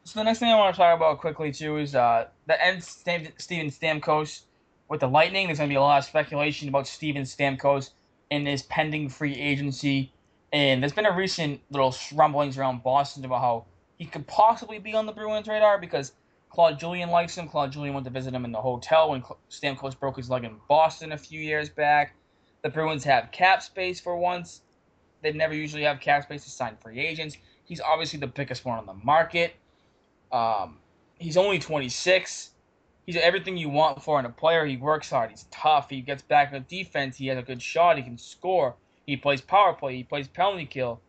So the next thing I want to talk about quickly too is uh, the end Steven Stamkos with the Lightning. There's going to be a lot of speculation about Steven Stamkos and his pending free agency, and there's been a recent little rumblings around Boston about how he could possibly be on the Bruins' radar because Claude Julien likes him. Claude Julien went to visit him in the hotel when Stamkos broke his leg in Boston a few years back. The Bruins have cap space for once. They never usually have cap space to sign free agents. He's obviously the biggest one on the market. Um, he's only 26. He's everything you want for in a player. He works hard. He's tough. He gets back in the defense. He has a good shot. He can score. He plays power play. He plays penalty kill.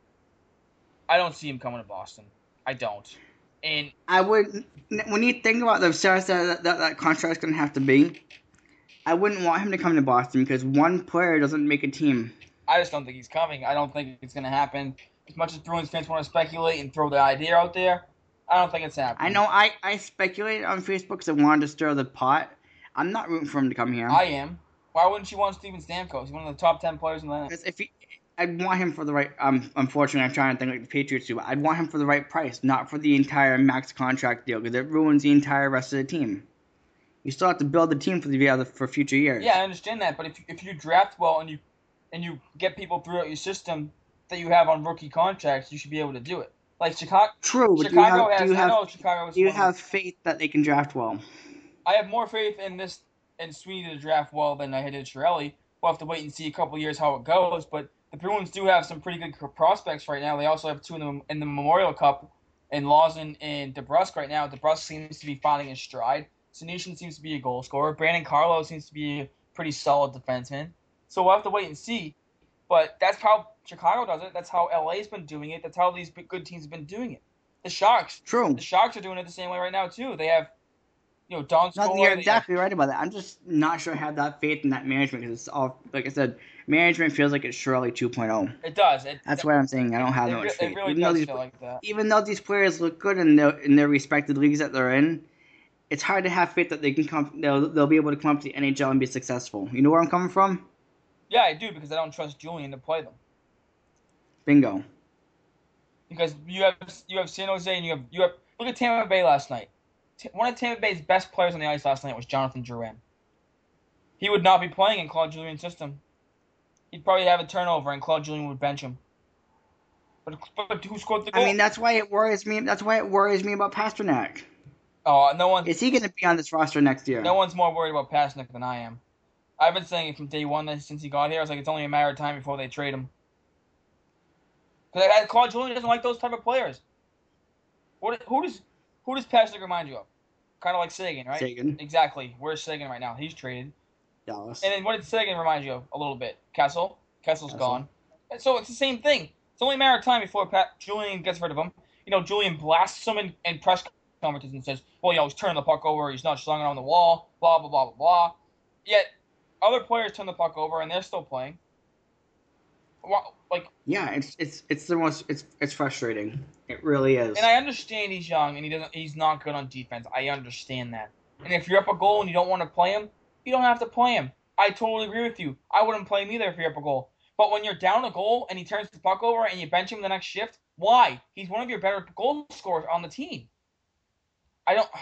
I don't see him coming to Boston. I don't. And I would when you think about the size that that, that contract's going to have to be. I wouldn't want him to come to Boston because one player doesn't make a team. I just don't think he's coming. I don't think it's going to happen. As much as Bruins fans want to speculate and throw the idea out there, I don't think it's happening. I know I, I speculated on Facebook because I wanted to stir the pot. I'm not rooting for him to come here. I am. Why wouldn't you want Steven Stamkos? He's one of the top 10 players in the league. if he, I'd want him for the right. Um, unfortunately, I'm trying to think like the Patriots do. But I'd want him for the right price, not for the entire max contract deal, because it ruins the entire rest of the team. You still have to build the team for the other for future years. Yeah, I understand that, but if if you draft well and you and you get people throughout your system that you have on rookie contracts, you should be able to do it. Like Chicago, True, Chicago do you have, has. do you I know Chicago is. do you one have faith that they can draft well? I have more faith in this in Sweeney to draft well than I had in Chiarelli. We'll have to wait and see a couple years how it goes, but the Bruins do have some pretty good prospects right now. They also have two in the, in the Memorial Cup, in Lauzon and DeBrusk right now. DeBrusk seems to be finding his stride. Senyshyn seems to be a goal scorer. Brandon Carlo seems to be a pretty solid defenseman. So we'll have to wait and see. But that's how Chicago does it. That's how LA's been doing it. That's how these good teams have been doing it. The Sharks, True. the Sharks are doing it the same way right now too. They have, you know, Don No, you're exactly right about that. I'm just not sure I have that faith in that management because it's all, like I said, management feels like it's Chiarelli 2.0. It does. It, That's why I'm saying I don't have it, much it faith. really even, does these, feel like that. even though these players look good in their in their respected leagues that they're in, it's hard to have faith that they can come. They'll they'll be able to come up to the NHL and be successful. You know where I'm coming from? Yeah, I do because I don't trust Julien to play them. Bingo. Because you have you have San Jose and you have you have look at Tampa Bay last night. One of Tampa Bay's best players on the ice last night was Jonathan Drouin. He would not be playing in Claude Julien's system. He'd probably have a turnover and Claude Julien would bench him. But, but who scored the goal? I mean, that's why it worries me. That's why it worries me about Pastrnak. oh, no one Is he going to be on this roster next year? No one's more worried about Pastrnak than I am. I've been saying it from day one that since he got here. I was like, it's only a matter of time before they trade him. Because Claude Julien doesn't like those type of players. What? Who does who does Pasnick remind you of? Kind of like Seguin, right? Seguin. Exactly. Where's Seguin right now? He's traded. Dallas. And then what did Seguin remind you of? A little bit. Kessel. Kessel's Kessel. gone. And so it's the same thing. It's only a matter of time before Pat Julien gets rid of him. You know, Julien blasts him in, in press conferences and says, "Well, you know, he's turning the puck over. He's not slung it on the wall. Blah blah blah blah blah." Yet other players turn the puck over and they're still playing. Like, yeah, it's it's it's the most it's it's frustrating. It really is. and I understand he's young and he doesn't. He's not good on defense. I understand that. And if you're up a goal and you don't want to play him, you don't have to play him. I totally agree with you. I wouldn't play him either if you're up a goal. But when you're down a goal and he turns the puck over and you bench him the next shift, why? He's one of your better goal scorers on the team. I don't. [SIGHS]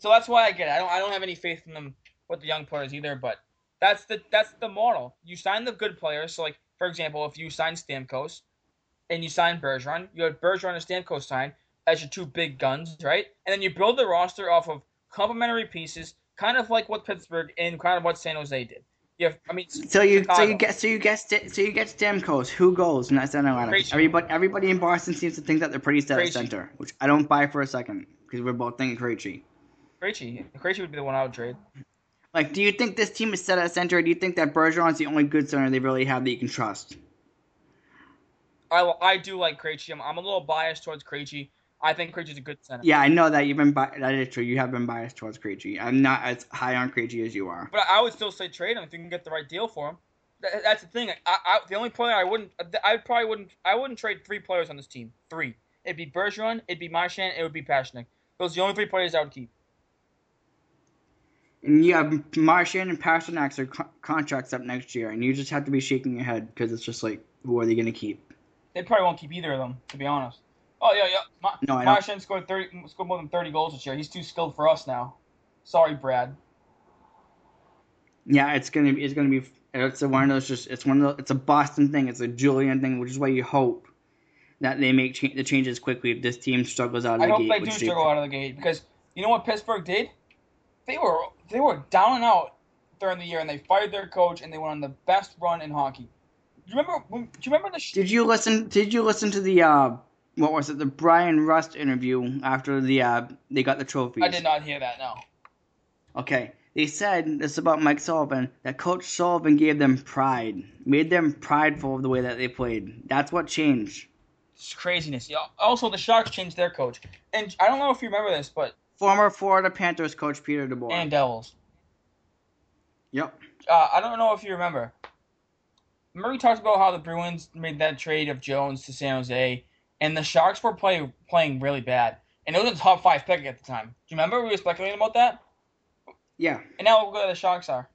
So that's why I get it. I don't. I don't have any faith in them with the young players either. But that's the that's the model. You sign the good players. So like for example, if you sign Stamkos and you sign Bergeron, you have Bergeron and Stamkos signed as your two big guns, right? And then you build the roster off of complementary pieces, kind of like what Pittsburgh and kind of what San Jose did. You have, I mean, so you so you get so you get so you get Stamkos. Who goes in that center lineup? Krejci. Everybody everybody in Boston seems to think that they're pretty set at center, which I don't buy for a second because we're both thinking Krejci. Krejci. Krejci would be the one I would trade. Like, do you think this team is set at center, or do you think that Bergeron's the only good center they really have that you can trust? I, I do like Krejci. I'm, I'm a little biased towards Krejci. I think Krejci's a good center. Yeah, I know that you've been bi- that is true. You have been biased towards Krejci. I'm not as high on Krejci as you are. But I would still say trade him if you can get the right deal for him. That, that's the thing. I, I, the only player I wouldn't, I probably wouldn't, I wouldn't trade three players on this team. Three. It'd be Bergeron, it'd be Marchand, it would be Pashnik. Those are the only three players I would keep. And you have Marchand and Pastrnak's are co- contracts up next year, and you just have to be shaking your head because it's just like, who are they going to keep? They probably won't keep either of them, to be honest. Oh yeah, yeah. Ma- No, I don't. Scored thirty, scored more than thirty goals this year. He's too skilled for us now. Sorry, Brad. Yeah, it's gonna be. It's gonna be. It's a, one of those. Just it's one of those. It's a Boston thing. It's a Julien thing, which is why you hope that they make cha- the changes quickly if this team struggles out of I the gate. I hope they do struggle out of the gate because you know what Pittsburgh did? They were they were down and out during the year, and they fired their coach, and they went on the best run in hockey. Do you remember? when- Do you remember the? Sh- Did you listen? Did you listen to the uh, what was it? The Bryan Rust interview after the uh, they got the trophy. I did not hear that. No. Okay, they said this about Mike Sullivan that Coach Sullivan gave them pride, made them prideful of the way that they played. That's what changed. It's craziness. Also, the Sharks changed their coach, and I don't know if you remember this, but Former Florida Panthers coach Peter DeBoer. and Devils. yep. Uh, I don't know if you remember. Murray we talked about how the Bruins made that trade of Jones to San Jose, and the Sharks were play, playing really bad, and it was a top five pick at the time. Do you remember we were speculating about that? Yeah. And now look where the Sharks are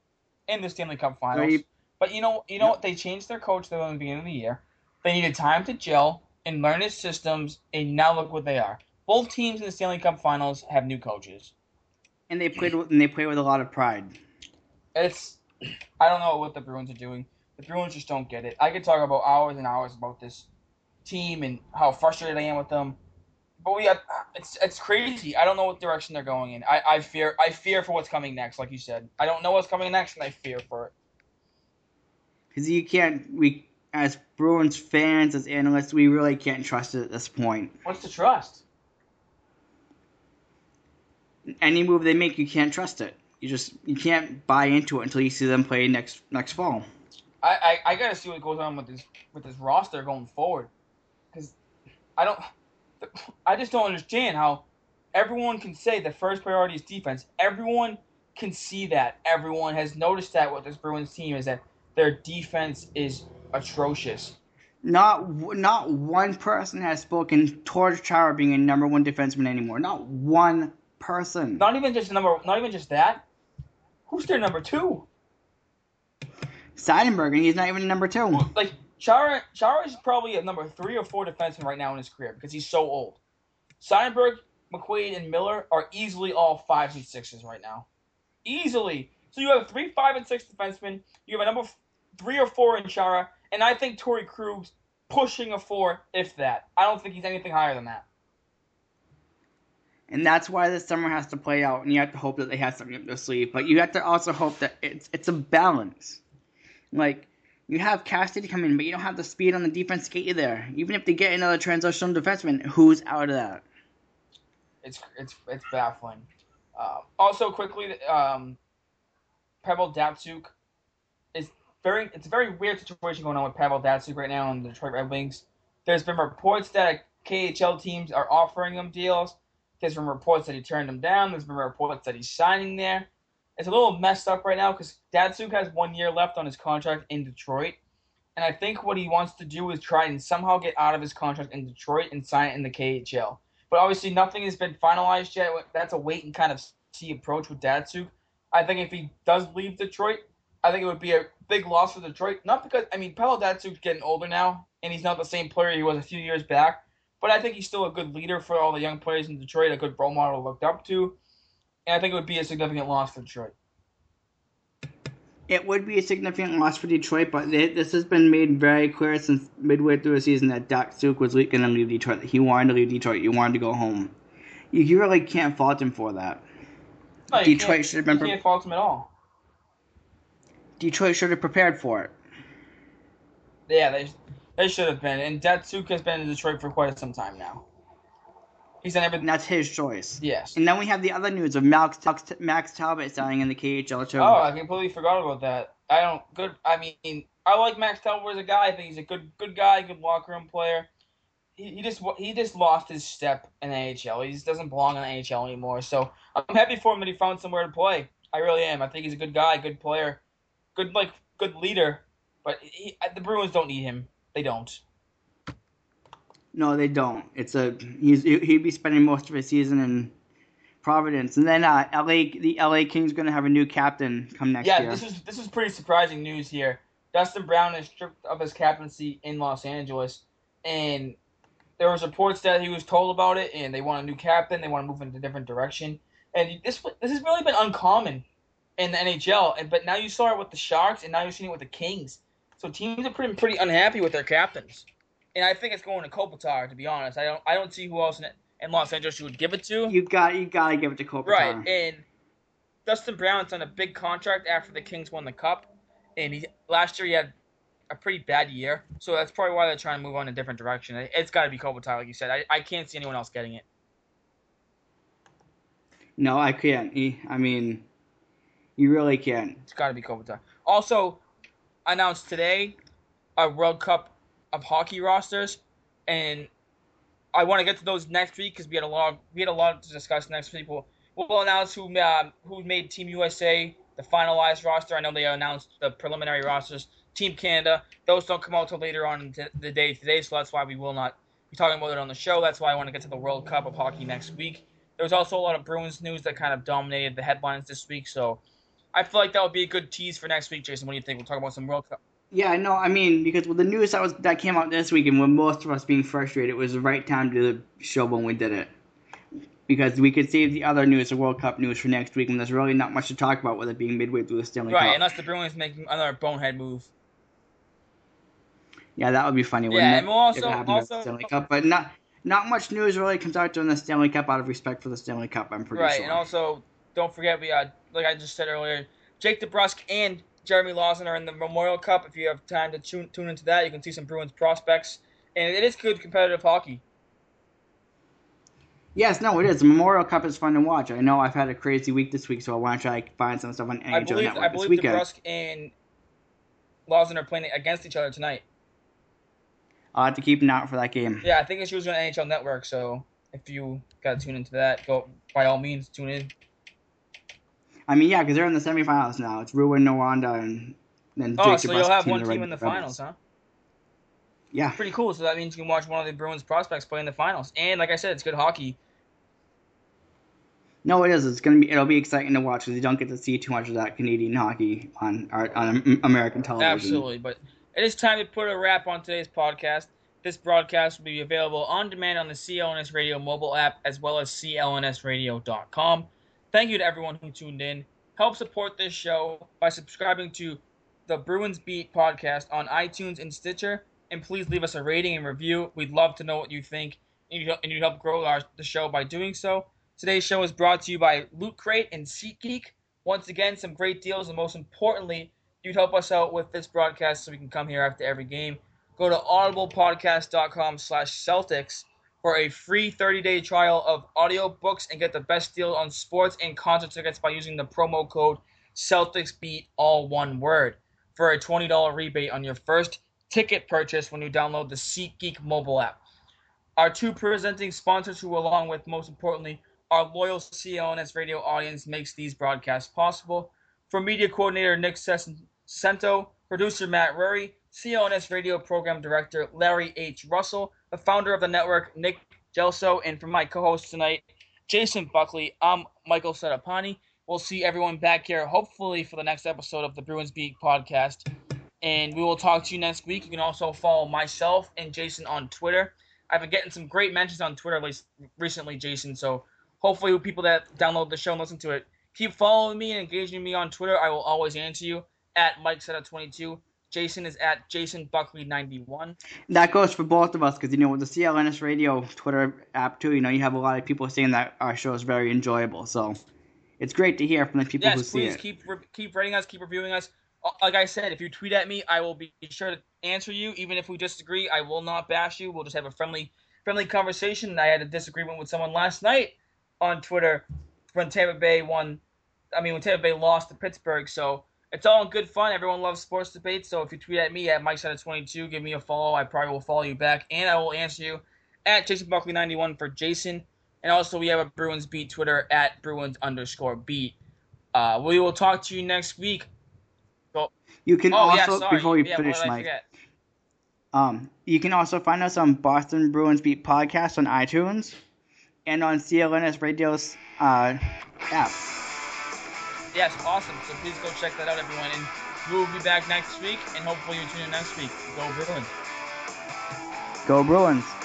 in the Stanley Cup Finals. But you know, you know what? They changed their coach though in the beginning of the year. They needed time to gel and learn his systems, and now look what they are. Both teams in the Stanley Cup Finals have new coaches. And they played with, and they play with a lot of pride. It's I don't know what the Bruins are doing. The Bruins just don't get it. I could talk about hours and hours about this team and how frustrated I am with them. But we have, it's it's crazy. I don't know what direction they're going in. I, I fear I fear for what's coming next, like you said. I don't know what's coming next and I fear for it. Because you can't, we as Bruins fans, as analysts, we really can't trust it at this point. What's the trust? Any move they make, you can't trust it. You just you can't buy into it until you see them play next next fall. I, I, I gotta see what goes on with this with this roster going forward, because I don't, [LAUGHS] I just don't understand how everyone can say the first priority is defense. Everyone can see that. Everyone has noticed that with this Bruins team is that their defense is atrocious. Not not one person has spoken towards Chara being a number one defenseman anymore. Not one person. Not even just number. Not even just that. Who's their number two? Seidenberg, and he's not even number two. Like Chara, Chara is probably a number three or four defenseman right now in his career because he's so old. Seidenberg, McQuaid, and Miller are easily all fives and sixes right now. Easily. So you have three, five, and six defensemen. You have a number three or four in Chara, and I think Torey Krug's pushing a four, if that. I don't think he's anything higher than that. And that's why this summer has to play out, and you have to hope that they have something up their sleeve. But you have to also hope that it's it's a balance. Like you have Cassidy come in, but you don't have the speed on the defense to get you there. Even if they get another transitional defenseman, who's out of that? It's it's it's baffling. Uh, also, quickly, um, Pavel Datsyuk is very. It's a very weird situation going on with Pavel Datsyuk right now in the Detroit Red Wings. There's been reports that KHL teams are offering him deals. There's been reports that he turned them down. There's been reports that he's signing there. It's a little messed up right now because Datsyuk has one year left on his contract in Detroit. And I think what he wants to do is try and somehow get out of his contract in Detroit and sign it in the KHL. But obviously, nothing has been finalized yet. That's a wait and kind of see approach with Datsyuk. I think if he does leave Detroit, I think it would be a big loss for Detroit. Not because, I mean, Pavel Datsyuk's getting older now, and he's not the same player he was a few years back. But I think he's still a good leader for all the young players in Detroit, a good role model looked up to. And I think it would be a significant loss for Detroit. It would be a significant loss for Detroit, but this has been made very clear since midway through the season that Datsyuk was going to leave Detroit. He wanted to leave Detroit. He wanted to go home. You, you really can't fault him for that. No, Detroit should have been. You can't fault him at all. Detroit should have prepared for it. Yeah, they they should have been. And Datsyuk has been in Detroit for quite some time now. He's done everything. That's his choice. Yes. And then we have the other news of Max, Max Talbot signing in the KHL too. Oh, I completely forgot about that. I don't good. I mean, I like Max Talbot as a guy. I think he's a good good guy, good locker room player. He, he just he just lost his step in the AHL. He just doesn't belong in the AHL anymore. So I'm happy for him that he found somewhere to play. I really am. I think he's a good guy, good player, good like good leader. But he, the Bruins don't need him. They don't. No, they don't. It's a he's he'd be spending most of his season in Providence, and then uh, LA the LA Kings going to have a new captain come next yeah, year. Yeah, this is this is pretty surprising news here. Dustin Brown is stripped of his captaincy in Los Angeles, and there was reports that he was told about it, and they want a new captain. They want to move in a different direction, and this this has really been uncommon in the NHL. And but now you saw it with the Sharks, and now you're seeing it with the Kings. So teams are pretty pretty unhappy with their captains and I think it's going to Kopitar. To be honest, I don't I don't see who else in, in Los Angeles you would give it to. You got you got to give it to Kopitar. Right, and Dustin Brown signed a big contract after the Kings won the Cup, and he last year he had a pretty bad year, so that's probably why they're trying to move on a different direction. It's got to be Kopitar, like you said. I, I can't see anyone else getting it. No, I can't. I mean, you really can't. It's got to be Kopitar. Also, announced today, a World Cup of hockey rosters, and I want to get to those next week because we had a lot. We had a lot to discuss next week. We'll, we'll announce who uh, who made Team USA the finalized roster. I know they announced the preliminary rosters. Team Canada, those don't come out till later on in the day today, so that's why we will not be talking about it on the show. That's why I want to get to the World Cup of hockey next week. There was also a lot of Bruins news that kind of dominated the headlines this week, so I feel like that would be a good tease for next week, Jason. What do you think? We'll talk about some World Cup yeah, no, I mean because with the news that was that came out this week, and with most of us being frustrated, it was the right time to show when we did it. Because we could save the other news, the World Cup news, for next week, and there's really not much to talk about with it being midway through the Stanley right, Cup. Right, unless the Bruins make another bonehead move. Yeah, that would be funny, wouldn't yeah, it? and we'll also, it also Stanley Cup, but not not much news really comes out during the Stanley Cup out of respect for the Stanley Cup. I'm pretty right, sure. Right, and also don't forget we uh, like I just said earlier, Jake DeBrusk and Jeremy Lauzon are in the Memorial Cup. If you have time to tune, tune into that, you can see some Bruins prospects. And it is good competitive hockey. Yes, no, it is. The Memorial Cup is fun to watch. I know I've had a crazy week this week, so I want to try to find some stuff on NHL I believe, Network I believe this weekend. DeBrusk and Lauzon are playing against each other tonight. I'll have to keep an eye out for that game. Yeah, I think it's usually on NHL Network, so if you got to tune into that, go by all means tune in. I mean, yeah, because they're in the semifinals now. It's Rouyn-Noranda, and then. Oh, so you'll have one team in the finals, huh? Yeah. Pretty cool. So that means you can watch one of the Bruins prospects play in the finals. And like I said, it's good hockey. No, it is. It's gonna be. It'll be exciting to watch because you don't get to see too much of that Canadian hockey on on American television. Absolutely, but it is time to put a wrap on today's podcast. This broadcast will be available on demand on the CLNS Radio mobile app as well as clnsradio.com. Thank you to everyone who tuned in. Help support this show by subscribing to the Bruins Beat podcast on iTunes and Stitcher and please leave us a rating and review. We'd love to know what you think, and you and you help grow our, the show by doing so. Today's show is brought to you by Loot Crate and SeatGeek. Once again, some great deals, and most importantly, you'd help us out with this broadcast so we can come here after every game. Go to audiblepodcast.com slash Celtics for a free 30-day trial of audiobooks and get the best deal on sports and concert tickets by using the promo code CelticsBeat, all one word, for a $20 rebate on your first ticket purchase when you download the SeatGeek mobile app. Our two presenting sponsors, who, along with most importantly, our loyal CLNS radio audience, makes these broadcasts possible. For media coordinator Nick Sento, producer Matt Rury, CLNS radio program director Larry H. Russell, the founder of the network Nick Gelso, and for my co-host tonight, Jason Buckley, I'm Michael Sedapani. We'll see everyone back here, hopefully, for the next episode of the Bruins Beat podcast and we will talk to you next week. You can also follow myself and Jason on Twitter. I've been getting some great mentions on Twitter recently, Jason. So hopefully, people that download the show and listen to it keep following me and engaging me on Twitter. I will always answer you at Mike Seta 22. Jason is at Jason Buckley 91. That goes for both of us because you know with the CLNS Radio Twitter app too. You know you have a lot of people saying that our show is very enjoyable. So it's great to hear from the people yes, who see it. Yes, please keep keep rating us, keep reviewing us uh, like I said, if you tweet at me, I will be sure to answer you. Even if we disagree, I will not bash you. We'll just have a friendly, friendly conversation. I had a disagreement with someone last night on Twitter when Tampa Bay won. I mean, when Tampa Bay lost to Pittsburgh. So it's all in good fun. Everyone loves sports debates. So if you tweet at me at Mike 22 give me a follow. I probably will follow you back, and I will answer you at Jason Buckley 91 for Jason. And also, we have a Bruins beat Twitter at Bruins underscore beat. Uh, we will talk to you next week. So, You can oh, also yeah, before we yeah, finish, Mike. Um, you can also find us on Boston Bruins Beat podcast on iTunes and on CLNS Radio's uh, app. Yes, awesome. So please go check that out, everyone. And we will be back next week, and hopefully you tune in next week. Go Bruins. Go Bruins.